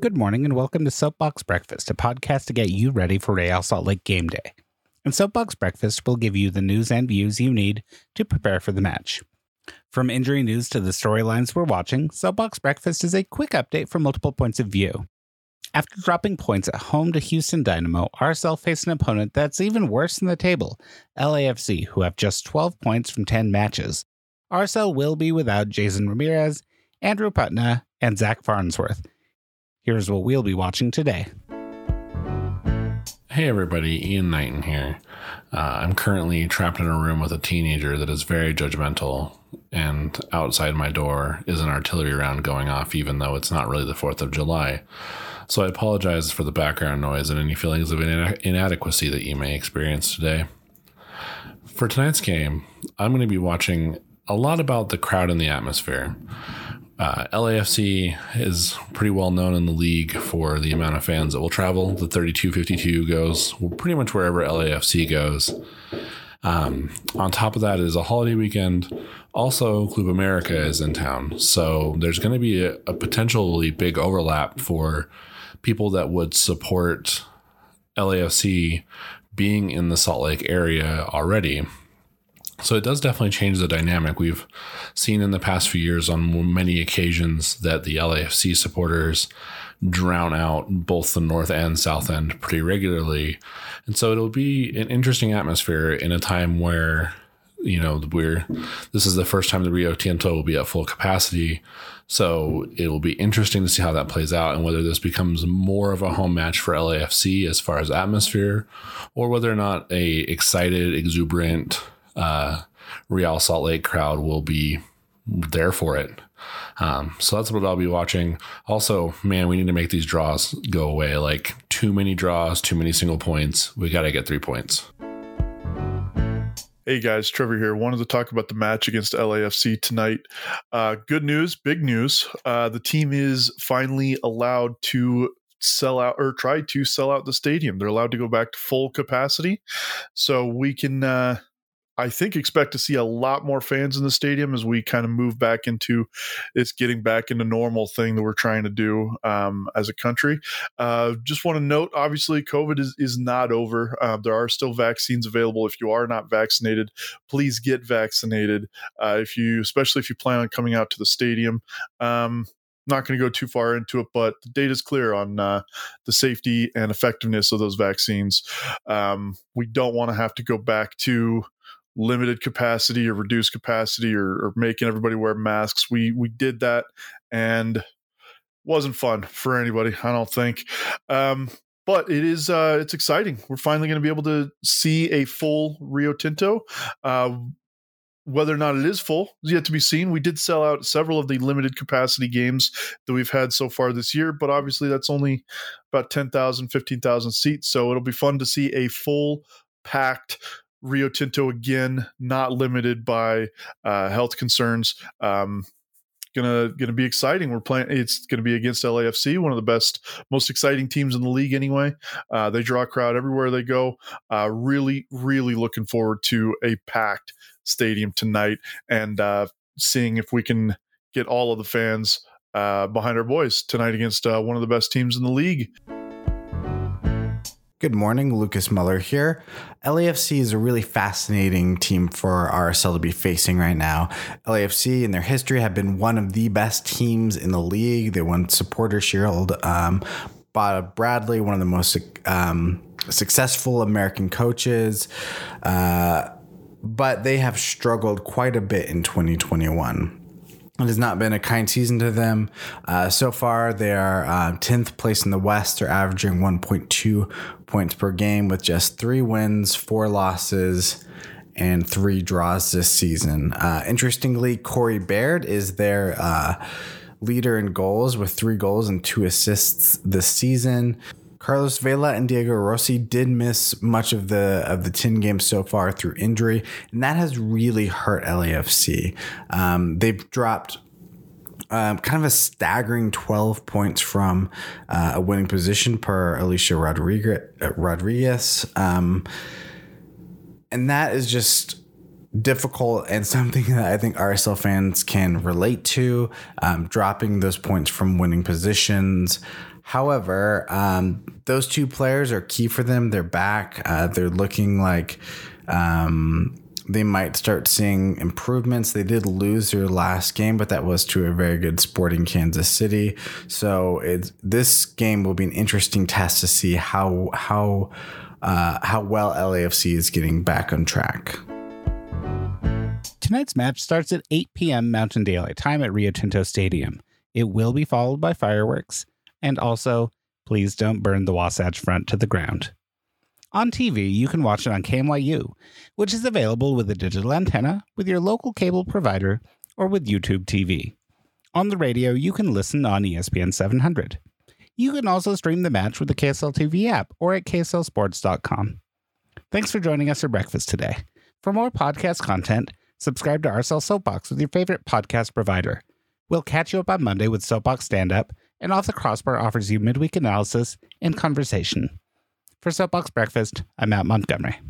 Good morning and welcome to Soapbox Breakfast, a podcast to get you ready for Real Salt Lake game day. And Soapbox Breakfast will give you the news and views you need to prepare for the match. From injury news to the storylines we're watching, Soapbox Breakfast is a quick update from multiple points of view. After dropping points at home to Houston Dynamo, RSL faced an opponent that's even worse than the table, LAFC, who have just 12 points from 10 matches. RSL will be without Jason Ramirez, Andrew Putna, and Zack Farnsworth. Here's what we'll be watching today. Hey everybody, Ian Knighton here. Uh, I'm currently trapped in a room with a teenager that is very judgmental, and outside my door is an artillery round going off, even though it's not really the 4th of July. So I apologize for the background noise and any feelings of inadequacy that you may experience today. For tonight's game, I'm going to be watching a lot about the crowd and the atmosphere. Uh, LAFC is pretty well known in the league for the amount of fans that will travel. The 3252 goes pretty much wherever LAFC goes. Um, on top of that is a holiday weekend. Also, Club America is in town. So there's going to be a, a potentially big overlap for people that would support LAFC being in the Salt Lake area already so it does definitely change the dynamic. We've seen in the past few years on many occasions that the LAFC supporters drown out both the north and south end pretty regularly. And so it'll be an interesting atmosphere in a time where, you know, we're this is the first time the Rio Tinto will be at full capacity. So it will be interesting to see how that plays out and whether this becomes more of a home match for LAFC as far as atmosphere or whether or not a excited, exuberant uh, Real Salt Lake crowd will be there for it. Um, so that's what I'll be watching. Also, man, we need to make these draws go away. Like too many draws, too many single points. We got to get three points. Hey guys, Trevor here. Wanted to talk about the match against LAFC tonight. Uh, good news, big news. Uh, the team is finally allowed to sell out or try to sell out the stadium. They're allowed to go back to full capacity. So we can. Uh, I think expect to see a lot more fans in the stadium as we kind of move back into it's getting back into normal thing that we're trying to do um, as a country. Uh, just want to note, obviously, COVID is, is not over. Uh, there are still vaccines available. If you are not vaccinated, please get vaccinated. Uh, if you, especially if you plan on coming out to the stadium. Um, not going to go too far into it, but the data is clear on uh, the safety and effectiveness of those vaccines. Um, we don't want to have to go back to limited capacity or reduced capacity or, or making everybody wear masks. We we did that and wasn't fun for anybody. I don't think. Um, but it is uh, it's exciting. We're finally going to be able to see a full Rio Tinto. Uh, whether or not it is full is yet to be seen. We did sell out several of the limited capacity games that we've had so far this year, but obviously that's only about 10,000, 15,000 seats. So it'll be fun to see a full packed Rio Tinto again, not limited by uh, health concerns. Um, gonna gonna be exciting. We're playing. It's gonna be against LAFC, one of the best, most exciting teams in the league. Anyway, uh, they draw a crowd everywhere they go. Uh, really, really looking forward to a packed stadium tonight and uh, seeing if we can get all of the fans uh, behind our boys tonight against uh, one of the best teams in the league. Good morning, Lucas Muller here. LAFC is a really fascinating team for RSL to be facing right now. LAFC, in their history, have been one of the best teams in the league. They won Supporter Shield. Um, Bob Bradley, one of the most um, successful American coaches, uh, but they have struggled quite a bit in 2021. It has not been a kind season to them. Uh, so far, they are uh, 10th place in the West. They're averaging 1.2 points per game with just three wins, four losses, and three draws this season. Uh, interestingly, Corey Baird is their uh, leader in goals with three goals and two assists this season. Carlos Vela and Diego Rossi did miss much of the of the 10 games so far through injury, and that has really hurt LAFC. Um, they've dropped um, kind of a staggering 12 points from uh, a winning position per Alicia Rodriguez. Rodriguez. Um, and that is just difficult and something that I think RSL fans can relate to. Um, dropping those points from winning positions However, um, those two players are key for them. They're back. Uh, they're looking like um, they might start seeing improvements. They did lose their last game, but that was to a very good Sporting Kansas City. So this game will be an interesting test to see how how uh, how well LAFC is getting back on track. Tonight's match starts at 8 p.m. Mountain Daylight Time at Rio Tinto Stadium. It will be followed by fireworks, and also, please don't burn the Wasatch Front to the ground. On TV, you can watch it on KMYU, which is available with a digital antenna, with your local cable provider, or with YouTube TV. On the radio, you can listen on ESPN 700. You can also stream the match with the KSL TV app or at kslsports.com. Thanks for joining us for breakfast today. For more podcast content, subscribe to RSL Soapbox with your favorite podcast provider. We'll catch you up on Monday with Soapbox Stand Up, and Off the Crossbar offers you midweek analysis and conversation. For Soapbox Breakfast, I'm Matt Montgomery.